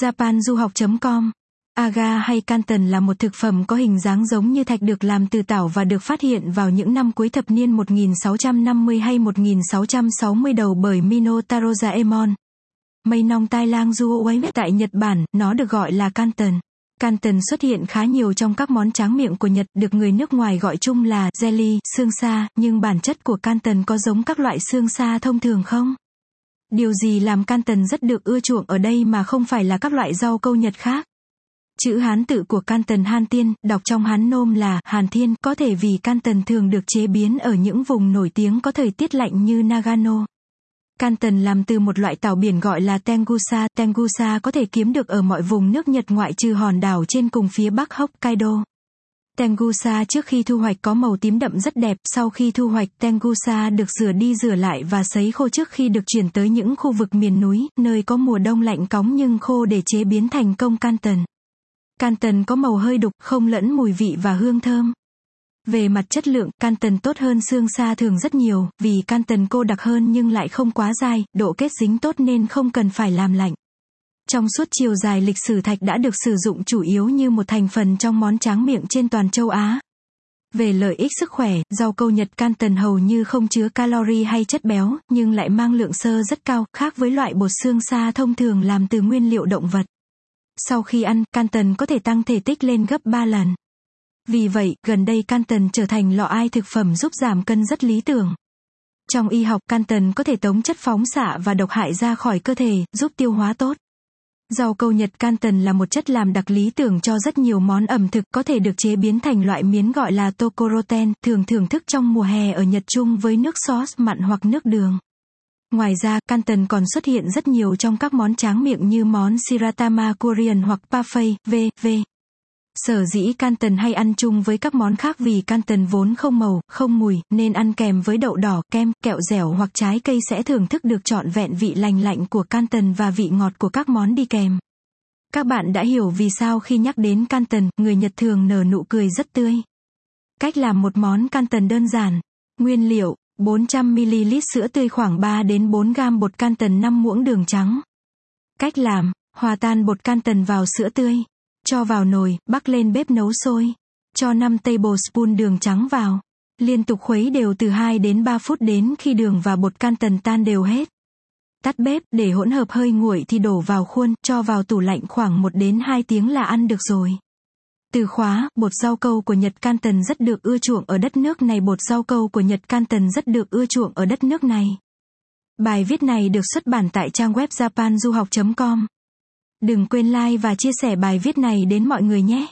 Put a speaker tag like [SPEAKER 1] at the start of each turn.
[SPEAKER 1] japanduhoc.com Aga hay canton là một thực phẩm có hình dáng giống như thạch được làm từ tảo và được phát hiện vào những năm cuối thập niên 1650 hay 1660 đầu bởi Minotauro Zaemon. Mây nong tai lang Juoi tại Nhật Bản, nó được gọi là canton. Canton xuất hiện khá nhiều trong các món tráng miệng của Nhật, được người nước ngoài gọi chung là jelly, xương sa, nhưng bản chất của canton có giống các loại xương sa thông thường không? Điều gì làm canton rất được ưa chuộng ở đây mà không phải là các loại rau câu Nhật khác? Chữ Hán tự của Canton Han Tiên, đọc trong Hán nôm là Hàn Thiên, có thể vì Canton thường được chế biến ở những vùng nổi tiếng có thời tiết lạnh như Nagano. Canton làm từ một loại tảo biển gọi là Tengusa. Tengusa có thể kiếm được ở mọi vùng nước Nhật ngoại trừ hòn đảo trên cùng phía bắc Hokkaido. Tengusa trước khi thu hoạch có màu tím đậm rất đẹp, sau khi thu hoạch Tengusa được rửa đi rửa lại và sấy khô trước khi được chuyển tới những khu vực miền núi, nơi có mùa đông lạnh cóng nhưng khô để chế biến thành công Canton. Canton có màu hơi đục, không lẫn mùi vị và hương thơm. Về mặt chất lượng, Canton tốt hơn xương sa thường rất nhiều, vì Canton cô đặc hơn nhưng lại không quá dai, độ kết dính tốt nên không cần phải làm lạnh. Trong suốt chiều dài lịch sử thạch đã được sử dụng chủ yếu như một thành phần trong món tráng miệng trên toàn châu Á. Về lợi ích sức khỏe, rau câu Nhật can tần hầu như không chứa calorie hay chất béo, nhưng lại mang lượng xơ rất cao, khác với loại bột xương sa thông thường làm từ nguyên liệu động vật. Sau khi ăn, can tần có thể tăng thể tích lên gấp 3 lần. Vì vậy, gần đây can tần trở thành lọ ai thực phẩm giúp giảm cân rất lý tưởng. Trong y học, can tần có thể tống chất phóng xạ và độc hại ra khỏi cơ thể, giúp tiêu hóa tốt. Rau câu Nhật Canton là một chất làm đặc lý tưởng cho rất nhiều món ẩm thực có thể được chế biến thành loại miến gọi là tokoroten, thường thưởng thức trong mùa hè ở Nhật Trung với nước sauce mặn hoặc nước đường. Ngoài ra, Canton còn xuất hiện rất nhiều trong các món tráng miệng như món Shiratama Korean hoặc Parfait, v.v. Sở dĩ Canton hay ăn chung với các món khác vì Canton vốn không màu, không mùi, nên ăn kèm với đậu đỏ, kem, kẹo dẻo hoặc trái cây sẽ thưởng thức được trọn vẹn vị lành lạnh của Canton và vị ngọt của các món đi kèm. Các bạn đã hiểu vì sao khi nhắc đến Canton, người Nhật thường nở nụ cười rất tươi. Cách làm một món Canton đơn giản. Nguyên liệu, 400ml sữa tươi khoảng 3 đến 4 gam bột Canton 5 muỗng đường trắng. Cách làm, hòa tan bột Canton vào sữa tươi. Cho vào nồi, bắc lên bếp nấu sôi. Cho 5 tablespoon đường trắng vào. Liên tục khuấy đều từ 2 đến 3 phút đến khi đường và bột Canton tan đều hết. Tắt bếp, để hỗn hợp hơi nguội thì đổ vào khuôn, cho vào tủ lạnh khoảng 1 đến 2 tiếng là ăn được rồi. Từ khóa, bột rau câu của Nhật Canton rất được ưa chuộng ở đất nước này. Bột rau câu của Nhật Canton rất được ưa chuộng ở đất nước này. Bài viết này được xuất bản tại trang web japanduhoc.com. Đừng quên like và chia sẻ bài viết này đến mọi người nhé.